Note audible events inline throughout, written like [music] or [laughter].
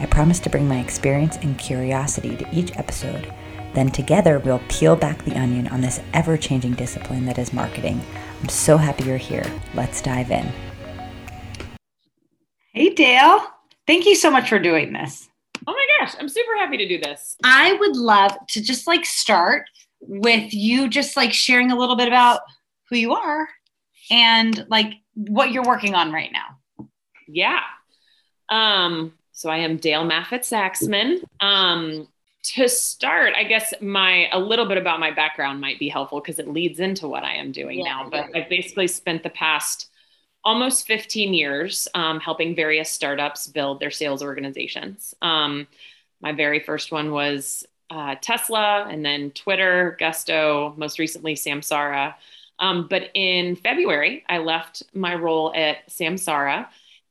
I promise to bring my experience and curiosity to each episode. Then together we'll peel back the onion on this ever changing discipline that is marketing. I'm so happy you're here. Let's dive in. Hey, Dale. Thank you so much for doing this. Oh my gosh, I'm super happy to do this. I would love to just like start with you just like sharing a little bit about who you are and like what you're working on right now. Yeah. Um, so I am Dale Maffett Saxman. Um, to start, I guess my a little bit about my background might be helpful because it leads into what I am doing yeah, now. But I've basically spent the past almost 15 years um, helping various startups build their sales organizations. Um, my very first one was uh, Tesla, and then Twitter, Gusto, most recently Samsara. Um, but in February, I left my role at Samsara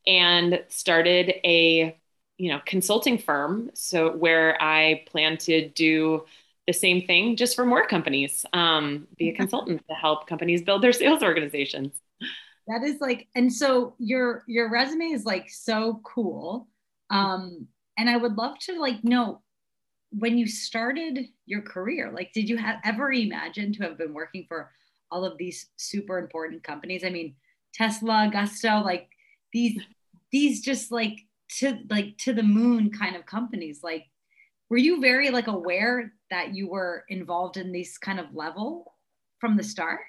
and started a you know consulting firm so where i plan to do the same thing just for more companies um, be a consultant to help companies build their sales organizations. That is like and so your your resume is like so cool um, and i would love to like know when you started your career like did you have ever imagine to have been working for all of these super important companies? I mean tesla gusto like these these just like to like to the moon kind of companies like were you very like aware that you were involved in this kind of level from the start?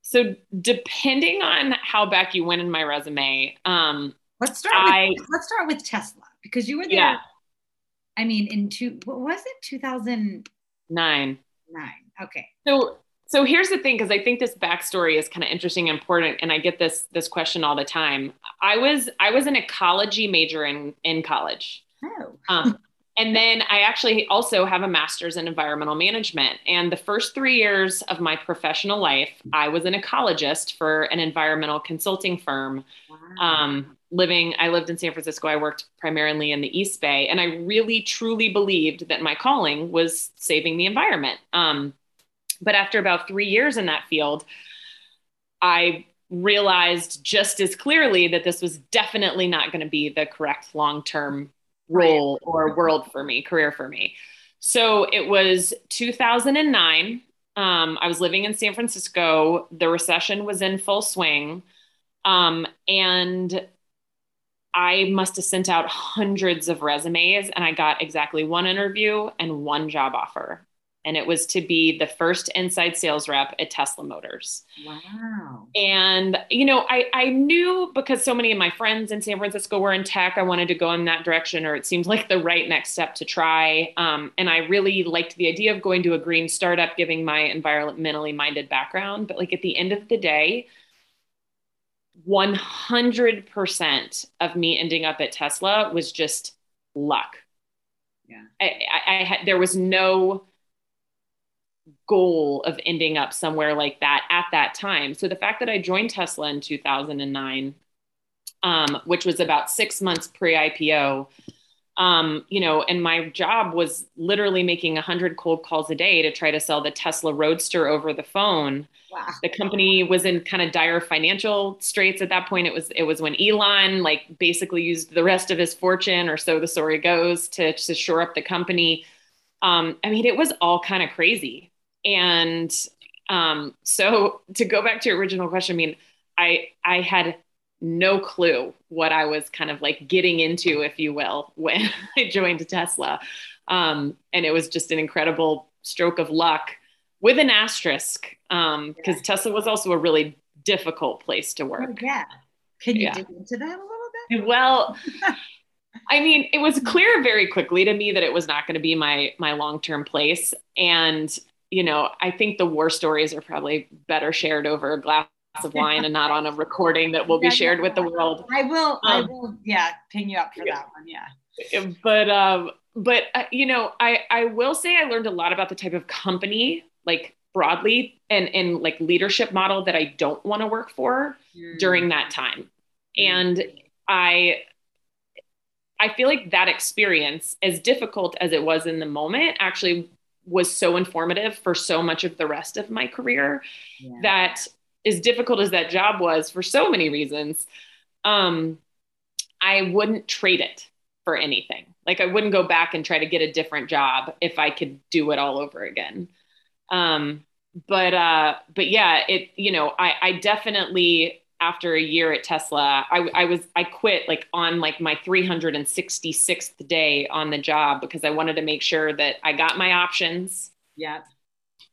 So depending on how back you went in my resume um let's start I, with, let's start with tesla because you were there yeah. i mean in two what was it? 2009 nine. Okay. So so here's the thing, because I think this backstory is kind of interesting and important, and I get this this question all the time. I was I was an ecology major in in college. Oh. Um, and then I actually also have a master's in environmental management. And the first three years of my professional life, I was an ecologist for an environmental consulting firm. Wow. Um, living, I lived in San Francisco. I worked primarily in the East Bay, and I really truly believed that my calling was saving the environment. Um, but after about three years in that field, I realized just as clearly that this was definitely not going to be the correct long term role or world for me, career for me. So it was 2009. Um, I was living in San Francisco. The recession was in full swing. Um, and I must have sent out hundreds of resumes and I got exactly one interview and one job offer and it was to be the first inside sales rep at Tesla Motors. Wow. And, you know, I, I knew because so many of my friends in San Francisco were in tech, I wanted to go in that direction, or it seemed like the right next step to try. Um, and I really liked the idea of going to a green startup, giving my environmentally minded background. But, like, at the end of the day, 100% of me ending up at Tesla was just luck. Yeah. I, I, I had, there was no, goal of ending up somewhere like that at that time. So the fact that I joined Tesla in 2009, um, which was about six months pre IPO, um, you know, and my job was literally making 100 cold calls a day to try to sell the Tesla Roadster over the phone. Wow. The company was in kind of dire financial straits at that point. It was it was when Elon like basically used the rest of his fortune, or so the story goes, to to shore up the company. Um, I mean, it was all kind of crazy. And um, so [laughs] to go back to your original question, I mean, I I had no clue what I was kind of like getting into, if you will, [laughs] when I joined Tesla. Um, and it was just an incredible stroke of luck with an asterisk, because um, yeah. Tesla was also a really difficult place to work. Oh, yeah. Can you yeah. dig into that a little bit? Well, [laughs] I mean, it was clear very quickly to me that it was not going to be my my long term place, and you know, I think the war stories are probably better shared over a glass of wine and not on a recording that will be shared with the world. I will, um, I will, yeah, ping you up for yeah. that one. Yeah. But, um, but uh, you know, I I will say I learned a lot about the type of company, like broadly, and and like leadership model that I don't want to work for mm. during that time, mm. and I I feel like that experience, as difficult as it was in the moment, actually was so informative for so much of the rest of my career yeah. that as difficult as that job was for so many reasons, um, I wouldn't trade it for anything. Like I wouldn't go back and try to get a different job if I could do it all over again. Um, but uh, but yeah, it you know I I definitely after a year at Tesla, I, I was I quit like on like my 366th day on the job because I wanted to make sure that I got my options. Yeah.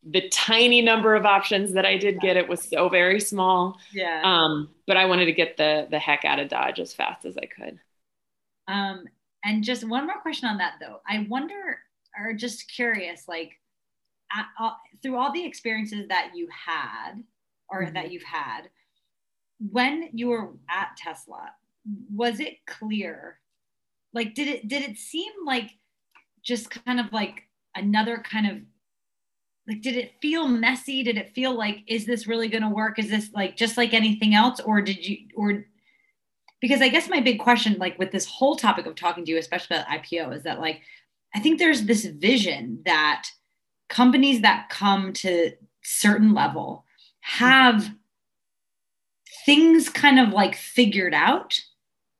The tiny number of options that I did get, it was so very small. Yeah. Um, but I wanted to get the the heck out of Dodge as fast as I could. Um, and just one more question on that though. I wonder, or just curious, like uh, through all the experiences that you had or mm-hmm. that you've had, when you were at Tesla, was it clear? Like, did it did it seem like just kind of like another kind of like did it feel messy? Did it feel like is this really going to work? Is this like just like anything else? Or did you or because i guess my big question like with this whole topic of talking to you especially about ipo is that like i think there's this vision that companies that come to certain level have things kind of like figured out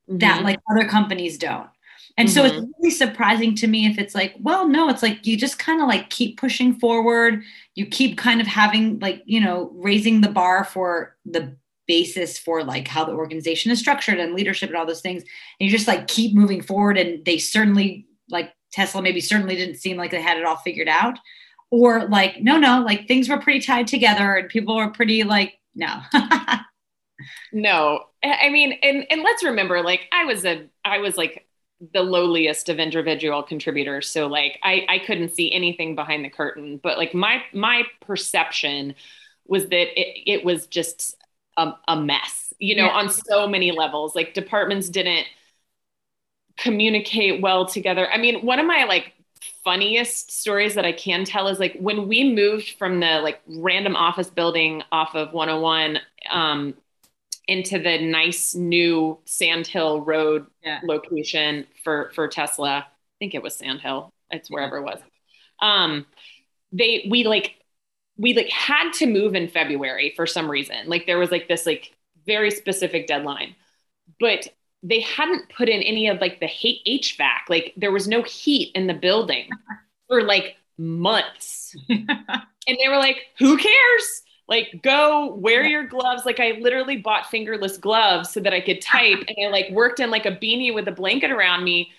mm-hmm. that like other companies don't. And mm-hmm. so it's mm-hmm. really surprising to me if it's like, well, no, it's like you just kind of like keep pushing forward. You keep kind of having like, you know, raising the bar for the basis for like how the organization is structured and leadership and all those things. And you just like keep moving forward. And they certainly, like Tesla, maybe certainly didn't seem like they had it all figured out. Or like, no, no, like things were pretty tied together and people were pretty like, no. [laughs] no. I mean and and let's remember like i was a i was like the lowliest of individual contributors. So like i i couldn't see anything behind the curtain. But like my my perception was that it, it was just a, a mess you know yeah. on so many levels. Like departments didn't communicate well together. I mean one of my like funniest stories that I can tell is like when we moved from the like random office building off of 101 um, into the nice new Sandhill Road yeah. location for for Tesla. I think it was Sandhill. It's wherever it was. Um, they we like we like had to move in February for some reason. Like there was like this like very specific deadline, but they hadn't put in any of like the hate HVAC. Like there was no heat in the building [laughs] for like months, [laughs] and they were like, "Who cares?" Like go wear your gloves. Like i literally bought fingerless gloves so that i could type and i like worked in like a beanie with a blanket around me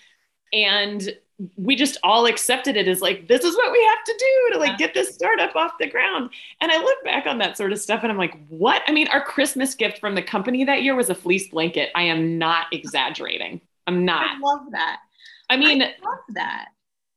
and we just all accepted it as like this is what we have to do to like get this startup off the ground. And i look back on that sort of stuff and i'm like what? I mean our christmas gift from the company that year was a fleece blanket. I am not exaggerating. I'm not. I love that. I mean I love that.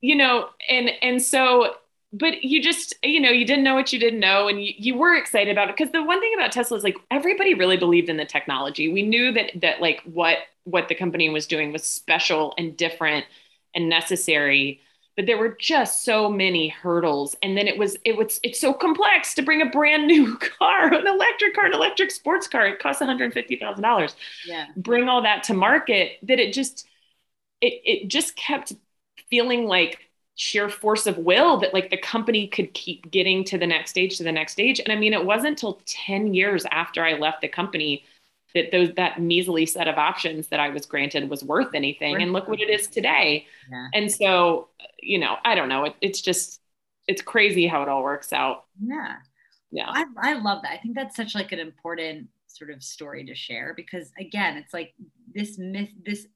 you know and and so but you just you know you didn't know what you didn't know and you, you were excited about it. Because the one thing about tesla is like everybody really believed in the technology. We knew that that like what what the company was doing was special and different and necessary but there were just so many hurdles. And then it was it was it's so complex to bring a brand new [laughs] car an electric car an electric sports car. It costs $150000 yeah. Bring all that to market that it just it, it just kept feeling like sheer force of will that like the company could keep getting to the next stage to the next stage. And i mean it wasn't until 10 years after i left the company that those that measly set of options that i was granted was worth anything. Worth and look what it is today. Yeah. and so you know i don't know. It, it's just it's crazy how it all works out. Yeah. Yeah. I, I love that. I think that's such like an important sort of story to share because again it's like this myth this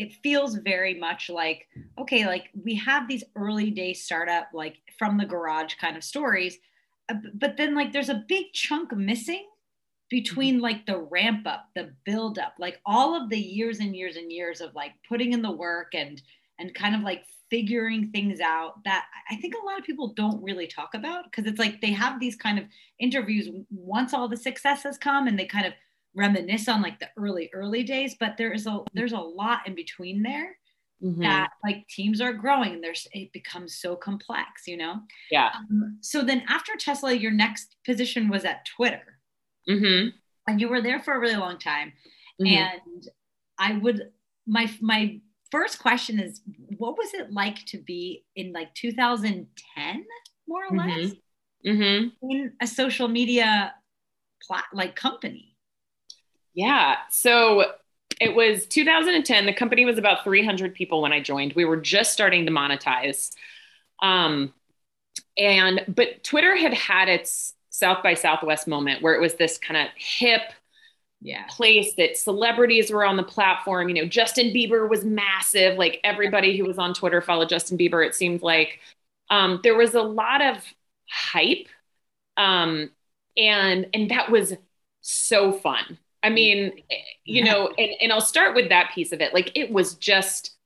it feels very much like okay like we have these early day startup like from the garage kind of stories uh, but then like there's a big chunk missing between mm-hmm. like the ramp up the build up like all of the years and years and years of like putting in the work and and kind of like figuring things out that i think a lot of people don't really talk about because it's like they have these kind of interviews once all the successes come and they kind of reminisce on like the early early days but there is a there's a lot in between there mm-hmm. that like teams are growing and there's it becomes so complex, you know? Yeah. Um, so then after Tesla, your next position was at Twitter. Mm-hmm. And you were there for a really long time. Mm-hmm. And I would my my first question is what was it like to be in like 2010 more or mm-hmm. less mm-hmm. in a social media plat like company yeah so it was 2010 the company was about 300 people when i joined we were just starting to monetize um, and but twitter had had its south by southwest moment where it was this kind of hip yeah. place that celebrities were on the platform. You know, Justin Bieber was massive. Like everybody who was on Twitter followed Justin Bieber. It seemed like um, there was a lot of hype, um, and and that was so fun. I mean, eh, you know, [laughs] and, and I'll start with that piece of it. Like it was just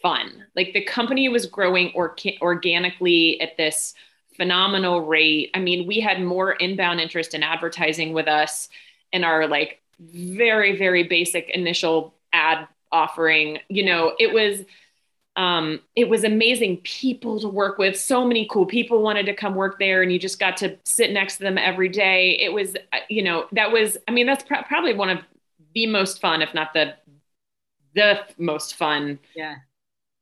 fun. Like the company was growing or- organically at this phenomenal rate. I mean, we had more inbound interest in advertising with us in our like very very basic initial ad offering you know it was um, it was amazing people to work with. So many cool people wanted to come work there and you just got to sit next to them every day. It was uh, you know that was i mean that's pr- probably one of the most fun if not the the most fun yeah.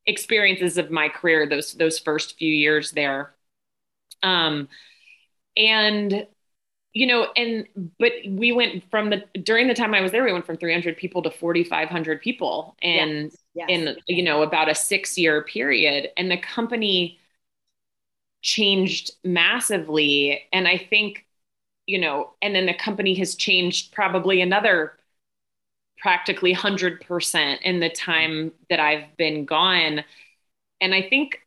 experiences of my career those those first few years there. Um and you know and but we went from the during the time i was there we went from 300 people to 4500 people and yes. Yes. in you know about a six year period and the company changed massively and i think you know and then the company has changed probably another practically 100% in the time that i've been gone and i think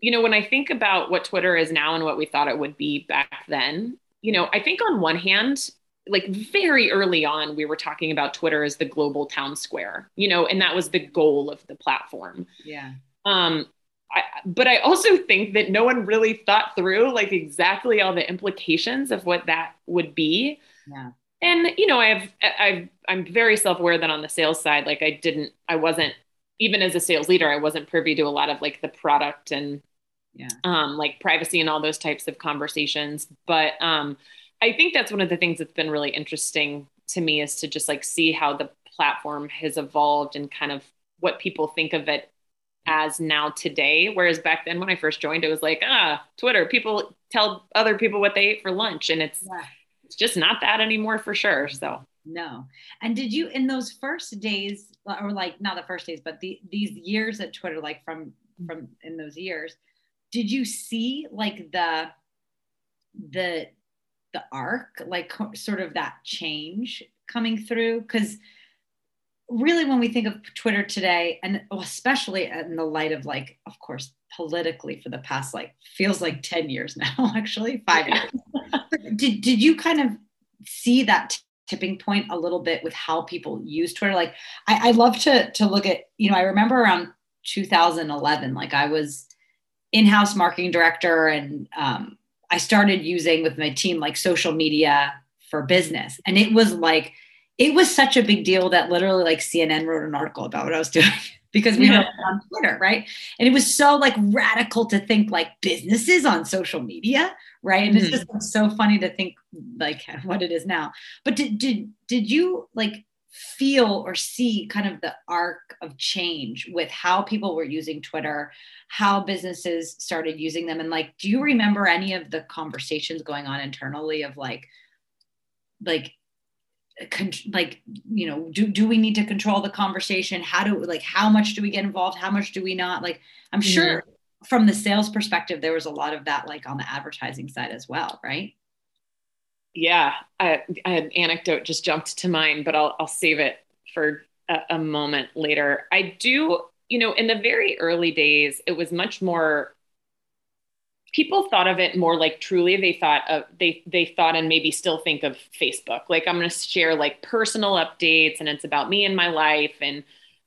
you know when i think about what twitter is now and what we thought it would be back then you know, I think on one hand, like very early on, we were talking about Twitter as the global town square, you know, and that was the goal of the platform. Yeah. Um, I, but I also think that no one really thought through like exactly all the implications of what that would be. Yeah. And you know, I've I've I'm very self-aware that on the sales side, like I didn't, I wasn't even as a sales leader, I wasn't privy to a lot of like the product and yeah. Um, like privacy and all those types of conversations. But um, i think that's one of the things that's been really interesting to me is to just like see how the platform has evolved and kind of what people think of it as now today. Whereas back then when i first joined it was like ah twitter people tell other people what they ate for lunch and it's yeah. it's just not that anymore for sure so. No. And did you in those first days or like not the first days but the, these years at twitter like from from in those years did you see like the the the arc like sort of that change coming through? Because really when we think of twitter today and especially in the light of like of course politically for the past like feels like 10 years [laughs] now actually five years. [laughs] Did, did you kind of see that tipping point a little bit with how people use twitter? Like I, I love to to look at you know i remember around 2011 like i was in-house marketing director and um, i started using with my team like social media for business and it was like it was such a big deal that literally like cnn wrote an article about what i was [laughs] doing because we yeah. were on twitter right and it was so like radical to think like businesses on social media right and mm-hmm. it's just so funny to think like [laughs] what it is now but did did did you like feel or see kind of the arc of change with how people were using Twitter, how businesses started using them. And like, do you remember any of the conversations going on internally of like, like, con- like, you know, do, do we need to control the conversation? How do like, how much do we get involved? How much do we not? Like, I'm sure mm-hmm. from the sales perspective, there was a lot of that, like on the advertising side as well, right? Yeah, I, I, an anecdote just jumped to mind, but I'll, I'll save it for a, a moment later. I do, you know, in the very early days, it was much more people thought of it more like truly they thought of they they thought and maybe still think of facebook like i'm going to share like personal updates and it's about me and my life and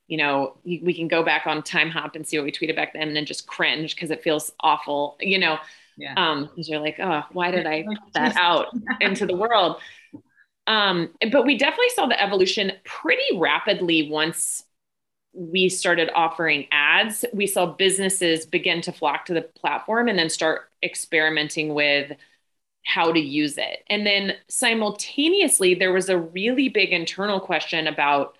you know we can go back on Timehop and see what we tweeted back then and then just cringe because it feels awful you know yeah. Um, because you're like, oh, why did I put that [laughs] out into the world? Um, but we definitely saw the evolution pretty rapidly once we started offering ads, we saw businesses begin to flock to the platform and then start experimenting with how to use it. And then simultaneously, there was a really big internal question about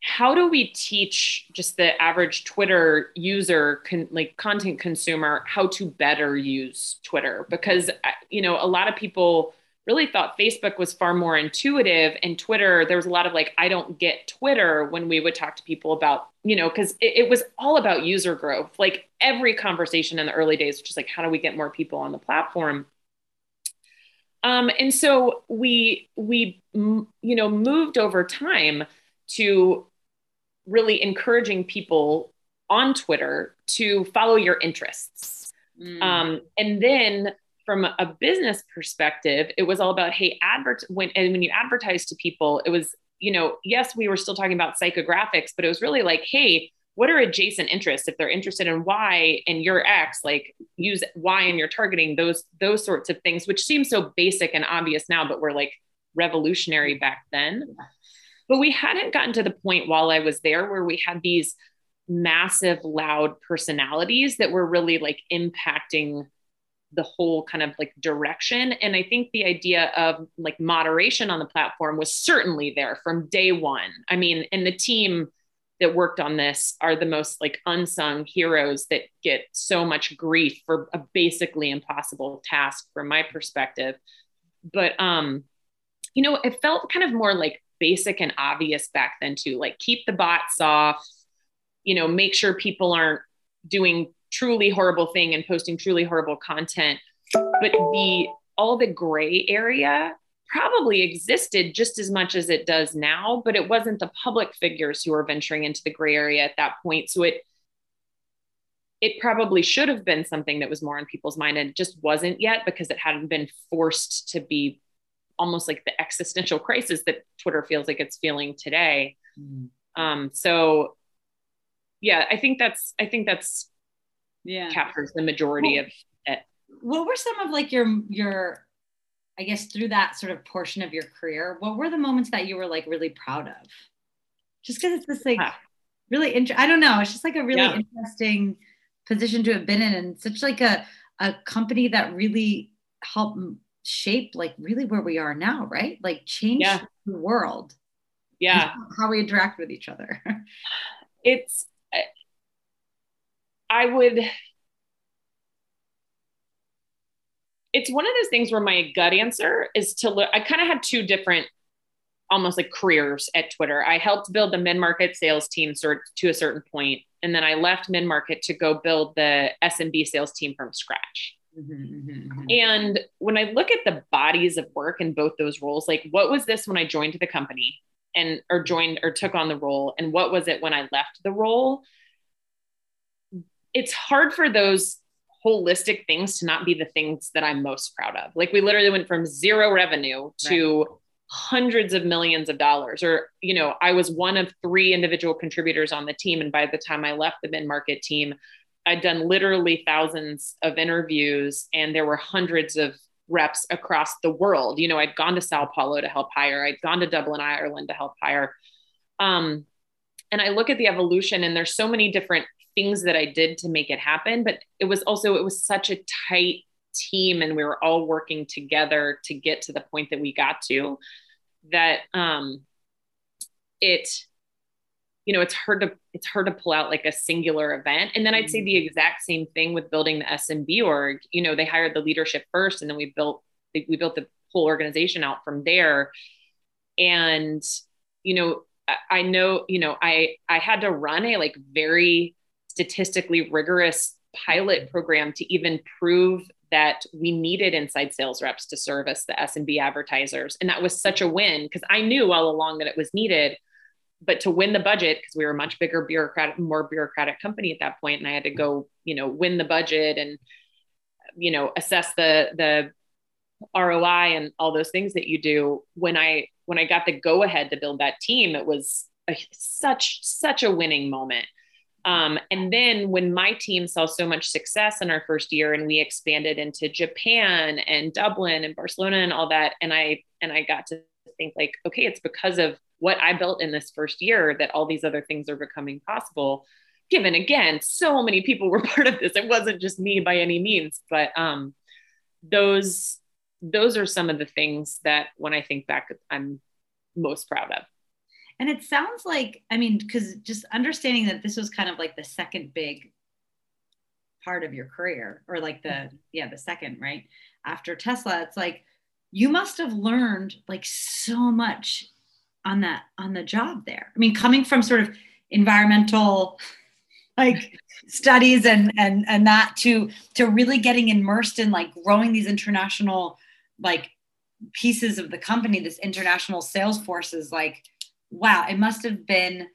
how do we teach just the average Twitter user, con- like content consumer, how to better use Twitter? Because, uh, you know, a lot of people really thought Facebook was far more intuitive and Twitter, there was a lot of like, I don't get Twitter when we would talk to people about, you know, because it, it, was all about user growth. Like every conversation in the early days, which is like, how do we get more people on the platform? Um, and so we, we, you know, moved over time to really encouraging people on Twitter to follow your interests. Mm. Um, and then from a business perspective, it was all about, hey, advert when and when you advertise to people, it was, you know, yes, we were still talking about psychographics, but it was really like, hey, what are adjacent interests? If they're interested in Y and your X, like use Y in your targeting, those those sorts of things, which seem so basic and obvious now, but were like revolutionary back then. But we hadn't gotten to the point while I was there where we had these massive, loud personalities that were really like impacting the whole kind of like direction. And I think the idea of like moderation on the platform was certainly there from day one. I mean, and the team that worked on this are the most like unsung heroes that get so much grief for a basically impossible task from my perspective. But um, you know, it felt kind of more like basic and obvious back then too. Like keep the bots off, you know, make sure people aren't doing truly horrible thing and posting truly horrible content but the all the gray area probably existed just as much as it does now but it wasn't the public figures who were venturing into the gray area at that point so it it probably should have been something that was more on people's mind and just wasn't yet because it hadn't been forced to be almost like the existential crisis that twitter feels like it's feeling today mm. um, so yeah i think that's i think that's yeah. captures the majority well, of it. What were some of like your your I guess through that sort of portion of your career, what were the moments that you were like really proud of? Just because it's this like really interesting. I don't know. It's just like a really yeah. interesting position to have been in, and such like a a company that really helped shape like really where we are now, right? Like change yeah. the world. Yeah, how we interact with each other. [laughs] it's I would it's one of those things where my gut answer is to look I kind of had two different almost like careers at Twitter. I helped build the mid-market sales team sort to a certain point and then I left mid-market to go build the SMB sales team from scratch. Mm-hmm, mm-hmm, mm-hmm. And when I look at the bodies of work in both those roles, like what was this when I joined the company and or joined or took on the role and what was it when I left the role? it's hard for those holistic things to not be the things that I'm most proud of. Like we literally went from zero revenue to right. hundreds of millions of dollars or you know, I was one of three individual contributors on the team and by the time I left the mid-market team, I'd done literally thousands of interviews and there were hundreds of reps across the world. You know, I'd gone to Sao Paulo to help hire, I'd gone to Dublin, Ireland to help hire. Um, and I look at the evolution and there's so many different things that I did to make it happen, but it was also it was such a tight team and we were all working together to get to the point that we got to that um it you know it's hard to it's hard to pull out like a singular event. And then i'd say mm-hmm. the exact same thing with building the smb org. You know they hired the leadership first and then we built we built the whole organization out from there. And you know I know, you know, I I had to run a like very statistically rigorous pilot mm-hmm. program to even prove that we needed inside sales reps to service the SMB advertisers. And that was such a win because I knew all along that it was needed. But to win the budget, because we were a much bigger bureaucratic, more bureaucratic company at that point, and I had to go, you know, win the budget and, you know, assess the the ROI and all those things that you do. When I when I got the go ahead to build that team, it was a, such such a winning moment. Um, and then when my team saw so much success in our first year, and we expanded into Japan and Dublin and Barcelona and all that, and I and I got to think like, okay, it's because of what I built in this first year that all these other things are becoming possible. Given again, so many people [laughs] were part of this. It wasn't just me by any means, but um, those those are some of the things that when I think back, I'm most proud of. And it sounds like, I mean, because just understanding that this was kind of like the second big part of your career, or like the, yeah, the second, right? After Tesla, it's like you must have learned like so much on that, on the job there. I mean, coming from sort of environmental, like studies and and and that to to really getting immersed in like growing these international like pieces of the company this international sales force is like wow it must have been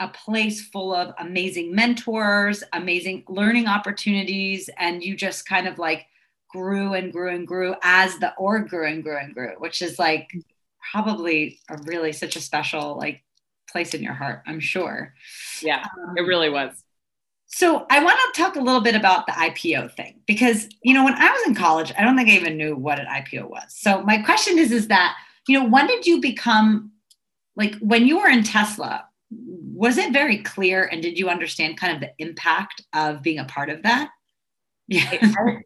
a place full of amazing mentors amazing learning opportunities and you just kind of like grew and grew and grew as the org grew and grew and grew which is like probably a really such a special like place in your heart i'm sure yeah um, it really was so I want to talk a little bit about the IPO thing because you know when I was in college, I don't think I even knew what an IPO was. So my question is is that you know when did you become like when you were in Tesla, was it very clear and did you understand kind of the impact of being a part of that? Yeah.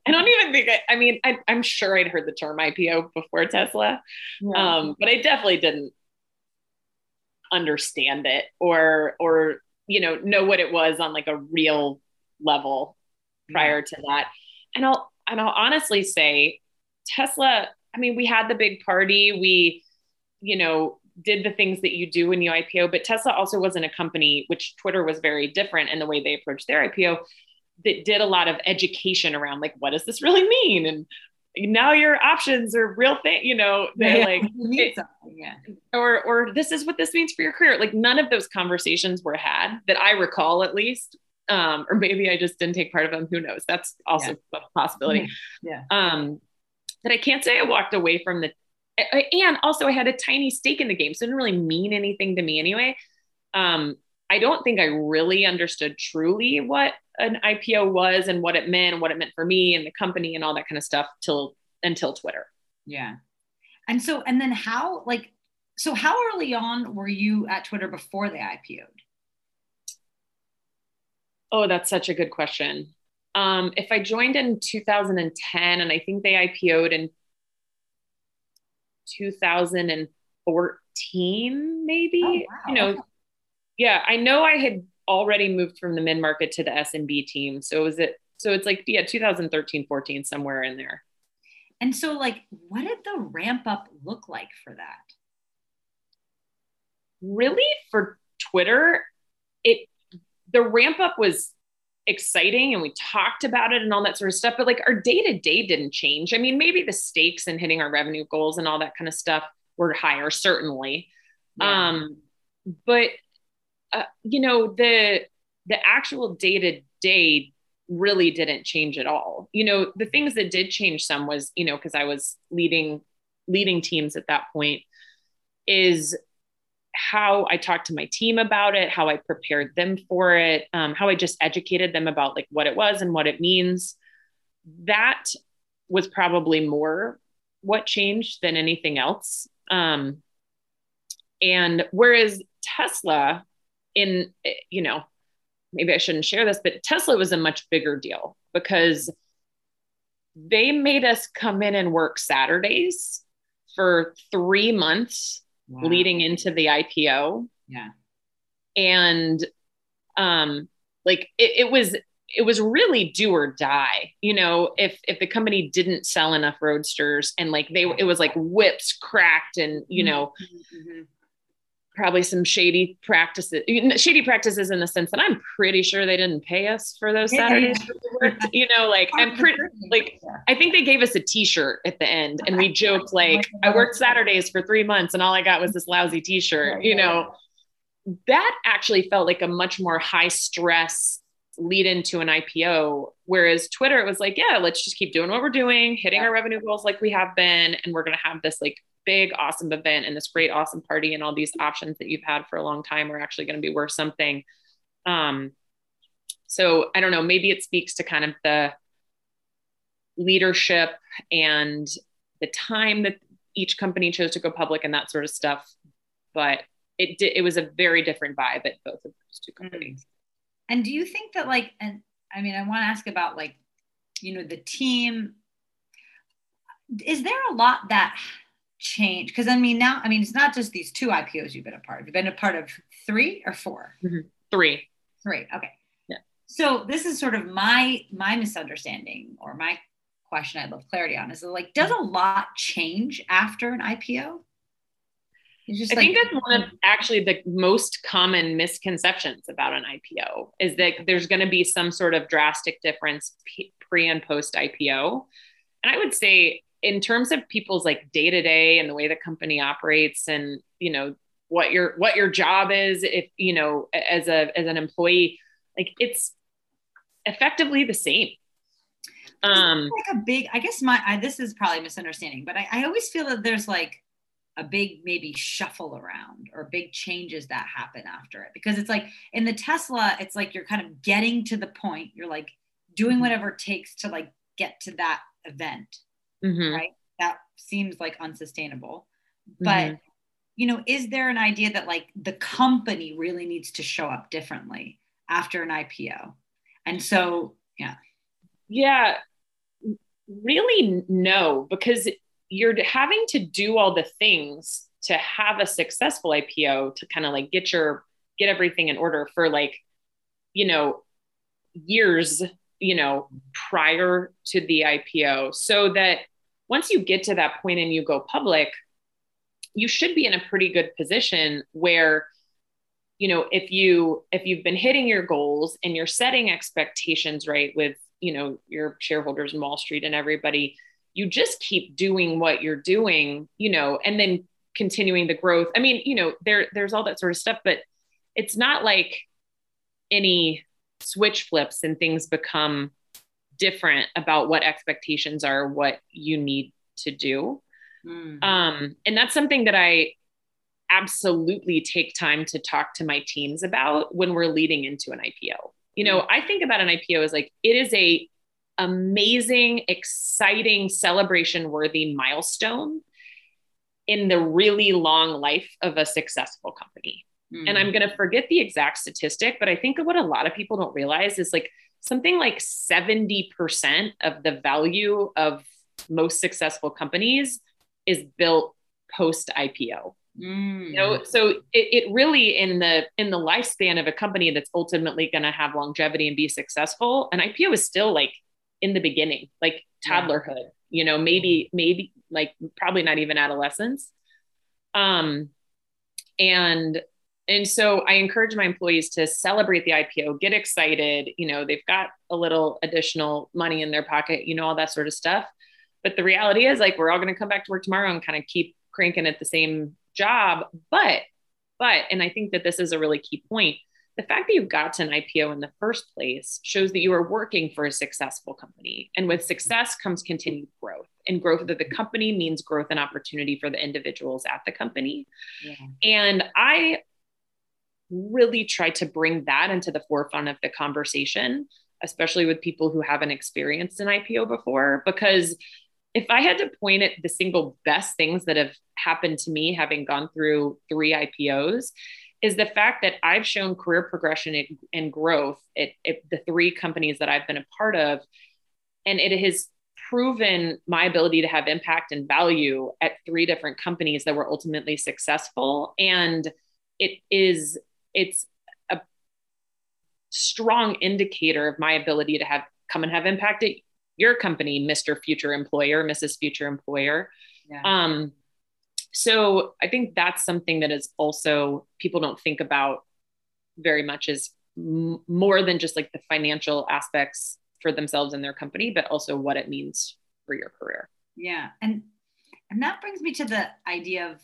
I don't even think I, I mean, I, am sure I'd heard the term IPO before Tesla, yeah. um, but I definitely didn't understand it or, or you know know what it was on like a real level prior to that and i'll and i'll honestly say tesla i mean we had the big party we you know did the things that you do when you ipo but tesla also wasn't a company which twitter was very different in the way they approached their ipo that did a lot of education around like what does this really mean? And now your options are real thing you know yeah, like it, yeah. or or this is what this means for your career. Like none of those conversations were had that i recall at least um or maybe i just didn't take part of them who knows? That's also yeah. a possibility. Yeah. Um that i can't say i walked away from the and also i had a tiny stake in the game so it didn't really mean anything to me anyway. Um i don't think i really understood truly what an IPO was and what it meant, and what it meant for me and the company and all that kind of stuff till until Twitter. Yeah. And so, and then how, like, so how early on were you at Twitter before they IPO'd? Oh, that's such a good question. Um, if I joined in 2010 and I think they IPO'd in 2014, maybe, oh, wow. you know, okay. Yeah, I know I had already moved from the mid market to the SMB team. So was it so it's like yeah, 2013, 14, somewhere in there. And so like what did the ramp up look like for that? Really for Twitter, it the ramp up was exciting and we talked about it and all that sort of stuff but like our day to day didn't change i mean maybe the stakes and hitting our revenue goals and all that kind of stuff were higher certainly yeah. um but uh, you know the the actual day to day really didn't change at all. You know the things that did change some was you know because i was leading leading teams at that point is how i talked to my team about it how i prepared them for it um, how i just educated them about like what it was and what it means. That was probably more what changed than anything else. Um, and whereas tesla in you know maybe I shouldn't share this, but Tesla was a much bigger deal because they made us come in and work Saturdays for three months wow. leading into the IPO. Yeah. And um like it, it was it was really do or die you know if if the company didn't sell enough roadsters and like they it was like whips cracked and you mm-hmm. know mm-hmm probably some shady practices shady practices in the sense that i'm pretty sure they didn't pay us for those saturdays you know like i'm pretty like i think they gave us a t-shirt at the end and we joked like i worked saturdays for three months and all i got was this lousy t-shirt you know. That actually felt like a much more high stress lead into an ipo whereas twitter it was like yeah let's just keep doing what we're doing hitting our revenue goals like we have been and we're going to have this like big, awesome event and this great, awesome party and all these options that you've had for a long time are actually going to be worth something. Um, so I don't know, maybe it speaks to kind of the leadership and the time that each company chose to go public and that sort of stuff. But it did, it was a very different vibe at both of those two companies. And do you think that like, and I mean, I want to ask about like, you know, the team. Is there a lot that changed? Because I mean, now, I mean, it's not just these two IPOs you've been a part of. You've been a part of three or 4 mm-hmm. Three. Three. Okay. Yeah. So this is sort of my my misunderstanding or my question I'd love clarity on is like, does a lot change after an IPO? I like, think that's one of actually the most common misconceptions about an IPO is that there's going to be some sort of drastic difference pre and post IPO. And I would say, in terms of people's like day to day and the way the company operates, and you know what your what your job is, if you know as a as an employee, like it's effectively the same. Um like a big i guess my I, this is probably misunderstanding but I, I always feel that there's like a big maybe shuffle around or big changes that happen after it. Because it's like in the tesla it's like you're kind of getting to the point you're like doing mm-hmm. whatever it takes to like get to that event mm-hmm. right that seems like unsustainable but mm-hmm. you know is there an idea that like the company really needs to show up differently after an ipo and so yeah yeah really no, because you're having to do all the things to have a successful IPO to kind of like get your get everything in order for like, you know, years, you know, prior to the IPO. So that once you get to that point and you go public, you should be in a pretty good position where you know if you if you've been hitting your goals and you're setting expectations right with you know your shareholders in wall street and everybody you just keep doing what you're doing you know and then continuing the growth. I mean you know there there's all that sort of stuff but it's not like any switch flips and things become different about what expectations are what you need to do mm. um, and that's something that i absolutely take time to talk to my teams about when we're leading into an ipo you know, I think about an IPO as like it is a amazing, exciting, celebration worthy milestone in the really long life of a successful company. Mm. And I'm going to forget the exact statistic, but I think what a lot of people don't realize is like something like 70% of the value of most successful companies is built post IPO. Mm. You know, so it, it really in the in the lifespan of a company that's ultimately going to have longevity and be successful, an IPO is still like in the beginning, like toddlerhood. Yeah. You know, maybe maybe like probably not even adolescence. Um, and and so I encourage my employees to celebrate the IPO, get excited. You know, they've got a little additional money in their pocket, you know, all that sort of stuff. But the reality is, like, we're all going to come back to work tomorrow and kind of keep cranking at the same job. But, but, and I think that this is a really key point. The fact that you got to an IPO in the first place shows that you are working for a successful company. And with success comes continued growth. And growth of the company means growth and opportunity for the individuals at the company. Yeah. And I really try to bring that into the forefront of the conversation, especially with people who haven't experienced an IPO before, because if I had to point at the single best things that have happened to me having gone through three IPOs, is the fact that I've shown career progression and growth at, at the three companies that I've been a part of. And it has proven my ability to have impact and value at three different companies that were ultimately successful. And it is, it's a strong indicator of my ability to have come and have impact at your company, Mr. Future Employer, Mrs. Future Employer. Yeah. Um, so I think that's something that is also people don't think about very much is m- more than just like the financial aspects for themselves and their company, but also what it means for your career. Yeah. And and that brings me to the idea of,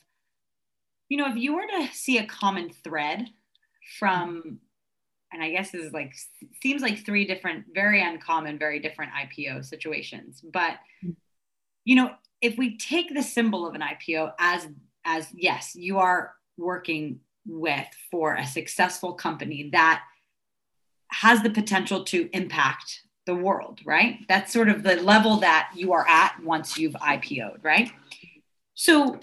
you know, if you were to see a common thread from and I guess is like seems like three different, very uncommon, very different IPO situations. But hmm. you know, if we take the symbol of an IPO as as yes, you are working with for a successful company that has the potential to impact the world, right? That's sort of the level that you are at once you've IPO'd, right? So,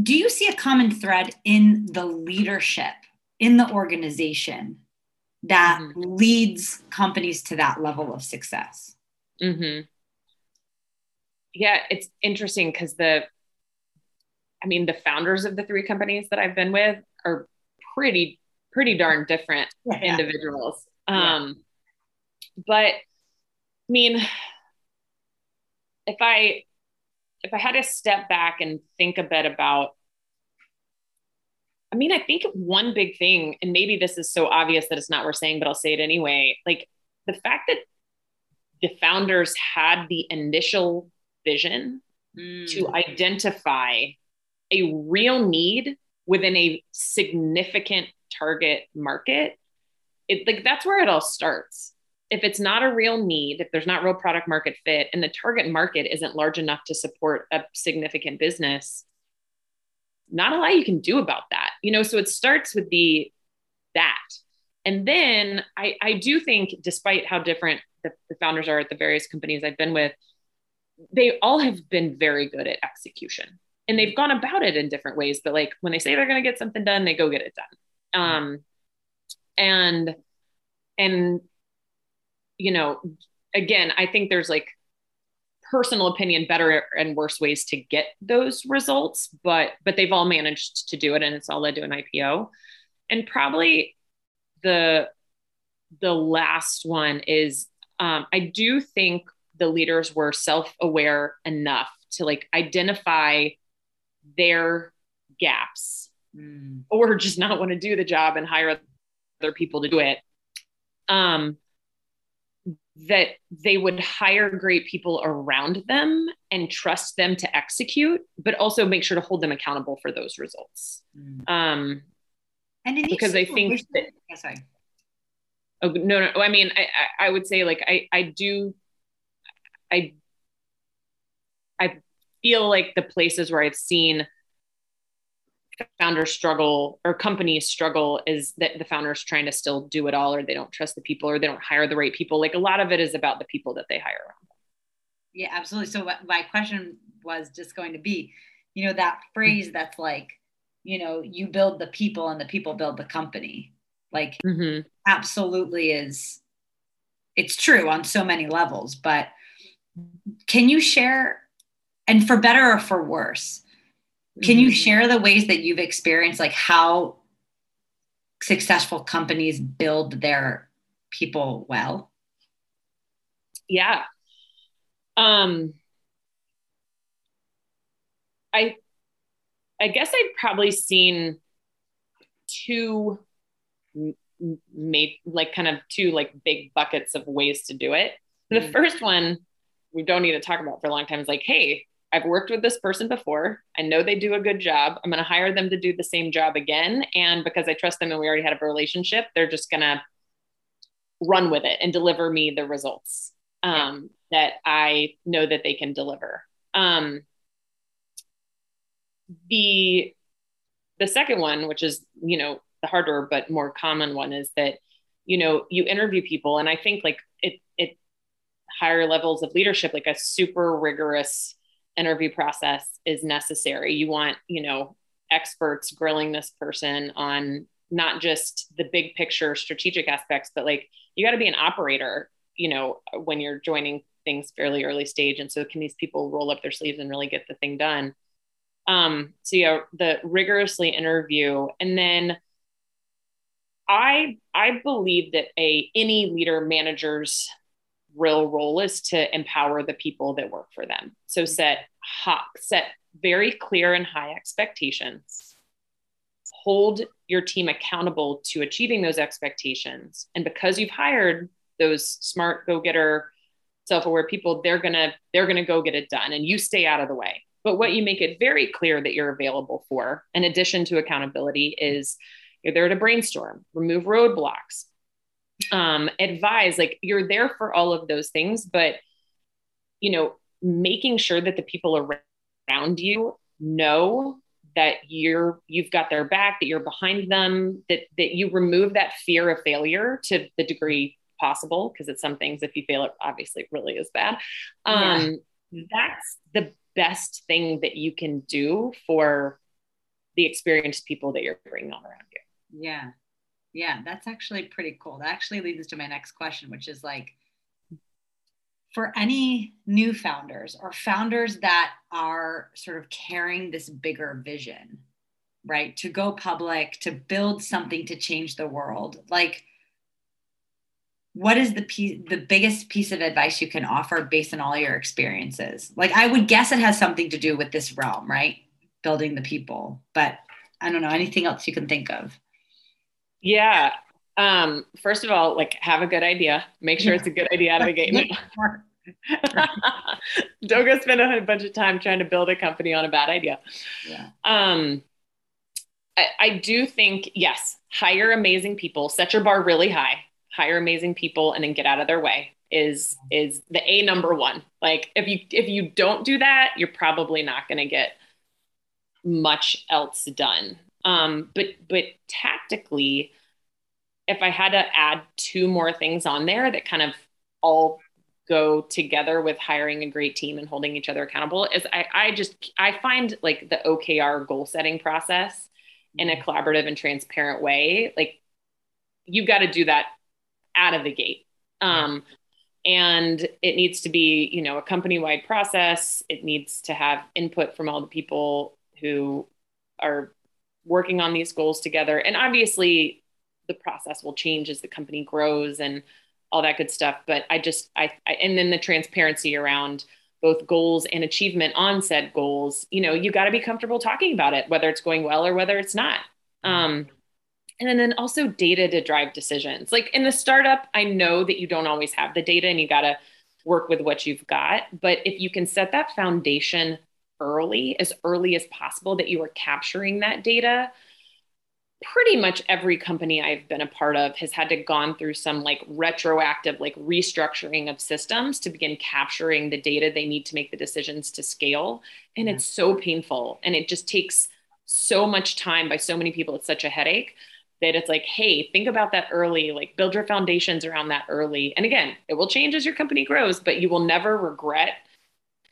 do you see a common thread in the leadership in the organization that mm-hmm. leads companies to that level of success? Mm-hmm. Yeah, it's interesting because the, I mean, the founders of the three companies that I've been with are pretty, pretty darn different yeah. individuals. Yeah. Um, but I mean, if I if I had to step back and think a bit about I mean, I think one big thing, and maybe this is so obvious that it's not worth saying, but I'll say it anyway. Like the fact that the founders had the initial vision mm. to identify a real need within a significant target market. It like that's where it all starts if it's not a real need, if there's not real product market fit, and the target market isn't large enough to support a significant business, not a lot you can do about that. You know, so it starts with the that. And then I, I do think, despite how different the, the founders are at the various companies I've been with, they all have been very good at execution and they've gone about it in different ways. But like when they say they're going to get something done, they go get it done. Um, and and you know, again, I think there's like personal opinion better and worse ways to get those results, but but they've all managed to do it and it's all led to an IPO. And probably the the last one is um, I do think the leaders were self-aware enough to like identify their gaps mm. or just not want to do the job and hire other people to do it. Um, that they would hire great people around them and trust them to execute, but also make sure to hold them accountable for those results. Mm. Um, and because I think that, yeah, sorry. Oh, no, no. I mean, I, I would say like, I, I do, I, I feel like the places where I've seen founders struggle or companies struggle is that the founders trying to still do it all or they don't trust the people or they don't hire the right people. Like a lot of it is about the people that they hire around them. Yeah absolutely. So my question was just going to be you know that phrase that's like you know you build the people and the people build the company. Like mm-hmm. absolutely is it's true on so many levels but can you share and for better or for worse can you mm-hmm. share the ways that you've experienced, like how successful companies build their people well? Yeah. Um, I, I guess I've probably seen two made like kind of two like big buckets of ways to do it. The mm-hmm. first one we don't need to talk about for a long time is like, hey, I've worked with this person before. I know they do a good job. I'm going to hire them to do the same job again. And because I trust them and we already had a relationship, they're just going to run with it and deliver me the results um, that I know that they can deliver. Um, the the second one, which is you know the harder but more common one, is that you know you interview people, and I think like it it higher levels of leadership, like a super rigorous interview process is necessary. You want, you know, experts grilling this person on not just the big picture strategic aspects, but like you got to be an operator, you know, when you're joining things fairly early stage. And so can these people roll up their sleeves and really get the thing done? Um, so yeah, the rigorously interview. And then I I believe that a any leader manager's real role is to empower the people that work for them. So set hot, set very clear and high expectations. Hold your team accountable to achieving those expectations. And because you've hired those smart go-getter self-aware people, they're gonna they're gonna go get it done and you stay out of the way. But what you make it very clear that you're available for, in addition to accountability, is you're there to brainstorm, remove roadblocks, um, advise like you're there for all of those things but you know making sure that the people around you know that you're you've got their back that you're behind them that that you remove that fear of failure to the degree possible because it's some things if you fail it obviously really is bad um yeah. that's the best thing that you can do for the experienced people that you're bringing on around you. Yeah. Yeah, that's actually pretty cool. That actually leads to my next question, which is like for any new founders or founders that are sort of carrying this bigger vision, right? To go public, to build something to change the world. Like what is the piece the biggest piece of advice you can offer based on all your experiences? Like I would guess it has something to do with this realm, right? Building the people, but I don't know anything else you can think of. Yeah. Um, first of all, like have a good idea. Make sure it's a good idea out of the gate. [laughs] [laughs] Don't go spend a bunch of time trying to build a company on a bad idea. Yeah. Um, I, I do think yes, hire amazing people. Set your bar really high. Hire amazing people, and then get out of their way is is the a number one. Like if you if you don't do that, you're probably not going to get much else done. Um, but but tactically, if I had to add two more things on there that kind of all go together with hiring a great team and holding each other accountable is I, I just I find like the OKR goal setting process in a mm-hmm. collaborative and transparent way. Like you've got to do that out of the gate. Um, and it needs to be, you know, a company wide process. It needs to have input from all the people who are working on these goals together. And obviously, the process will change as the company grows and all that good stuff. But I just, I, I and then the transparency around both goals and achievement on said goals. You know, you got to be comfortable talking about it, whether it's going well or whether it's not. Um, and then, also data to drive decisions. Like in the startup, I know that you don't always have the data and you got to work with what you've got. But if you can set that foundation early, as early as possible, that you are capturing that data. Pretty much every company I've been a part of has had to gone through some like retroactive like restructuring of systems to begin capturing the data they need to make the decisions to scale. And yeah. it's so painful and it just takes so much time by so many people. It's such a headache that it's like, hey, think about that early, like build your foundations around that early. And again, it will change as your company grows, but you will never regret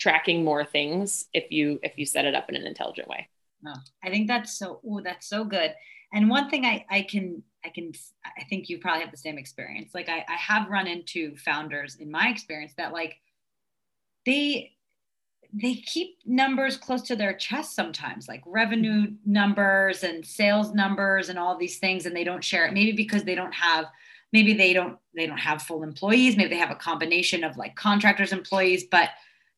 tracking more things if you if you set it up in an intelligent way no, i think that's so oh that's so good and one thing i i can i can i think you probably have the same experience. Like i, I have run into founders in my experience that like they they keep numbers close to their chest sometimes like revenue numbers and sales numbers and all these things and they don't share it. Maybe because they don't have maybe they don't they don't have full employees. Maybe they have a combination of like contractors employees but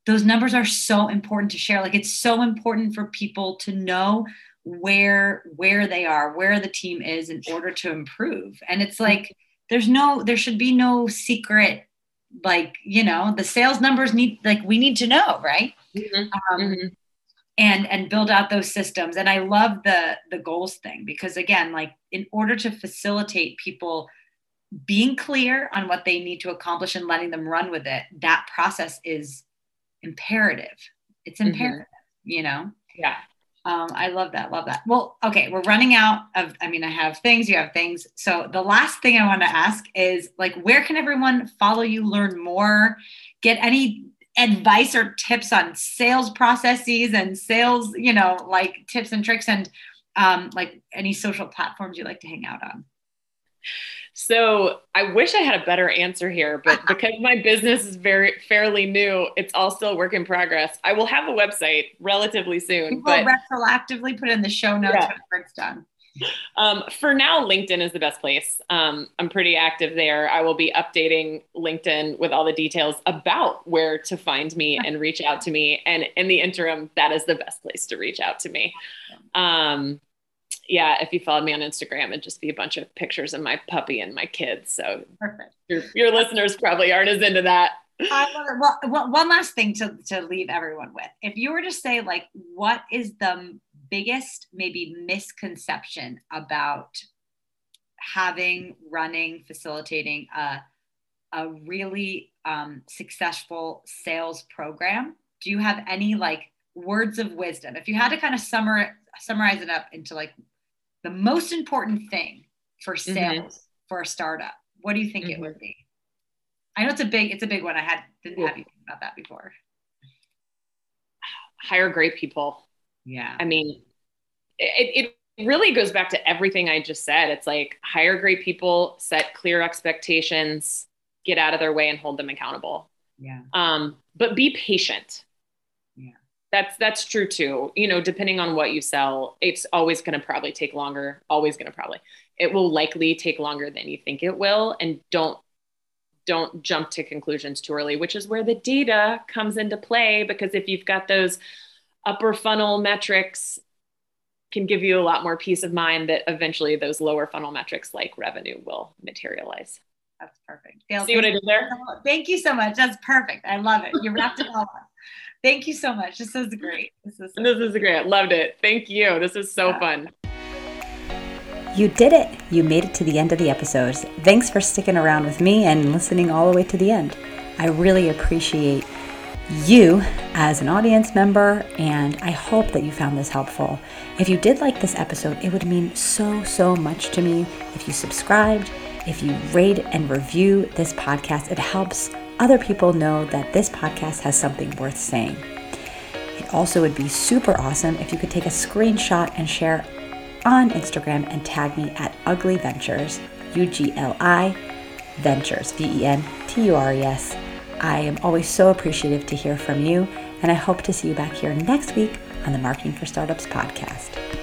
those numbers are so important to share. Like it's so important for people to know where where they are where the team is in order to improve and it's like there's no there should be no secret like you know the sales numbers need like we need to know right mm-hmm. Um, mm-hmm. and and build out those systems and i love the the goals thing because again like in order to facilitate people being clear on what they need to accomplish and letting them run with it that process is imperative. It's mm-hmm. imperative, mm-hmm. you know? Yeah. Um, I love that. Love that. Well, okay, we're running out of, I mean, I have things, you have things. So the last thing I want to ask is like, where can everyone follow you, learn more, get any advice or tips on sales processes and sales, you know, like tips and tricks and um, like any social platforms you like to hang out on? So I wish I had a better answer here, but [laughs] because my business is very fairly new, it's all still work in progress. I will have a website relatively soon. We will retroactively put in the show notes yeah. when it's done. Um, for now, LinkedIn is the best place. Um, I'm pretty active there. I will be updating LinkedIn with all the details about where to find me [laughs] and reach out to me. And in the interim, that is the best place to reach out to me. Um, yeah, if you followed me on Instagram, it'd just be a bunch of pictures of my puppy and my kids. So perfect. Your, your listeners probably aren't as into that. I love it. Well, one last thing to, to leave everyone with. If you were to say, like, what is the biggest maybe misconception about having, running, facilitating a, a really um, successful sales program? Do you have any like words of wisdom? If you had to kind of summarize summarize it up into like the most important thing for mm-hmm. sales mm-hmm. for a startup, what do you think mm-hmm. it would be? I know it's a big, it's a big one. I had didn't have you think about that before. hire great people. Yeah. I mean, it, it really goes back to everything I just said. It's like hire great people, set clear expectations, get out of their way and hold them accountable. Yeah. Um, but be patient. That's that's true too. You know, depending on what you sell, it's always going to probably take longer. Always going to probably. It will likely take longer than you think it will, and don't don't jump to conclusions too early, which is where the data comes into play. Because if you've got those upper funnel metrics, can give you a lot more peace of mind that eventually those lower funnel metrics like revenue will materialize. That's perfect. Dale, See what I did there? Thank you so much. That's perfect. I love it. You wrapped it all up. Thank you so much. This is great. This is so this is great. Loved it. Thank you. This is so yeah. fun. You did it. You made it to the end of the episodes. Thanks for sticking around with me and listening all the way to the end. I really appreciate you as an audience member, and I hope that you found this helpful. If you did like this episode, it would mean so, so much to me if you subscribed, if you rate and review this podcast. It helps other people know that this podcast has something worth saying. It also would be super awesome if you could take a screenshot and share on Instagram and tag me at Ugli Ventures, U G L I Ventures, V E N T U R E S. I am always so appreciative to hear from you, and I hope to see you back here next week on the Marketing for Startups podcast.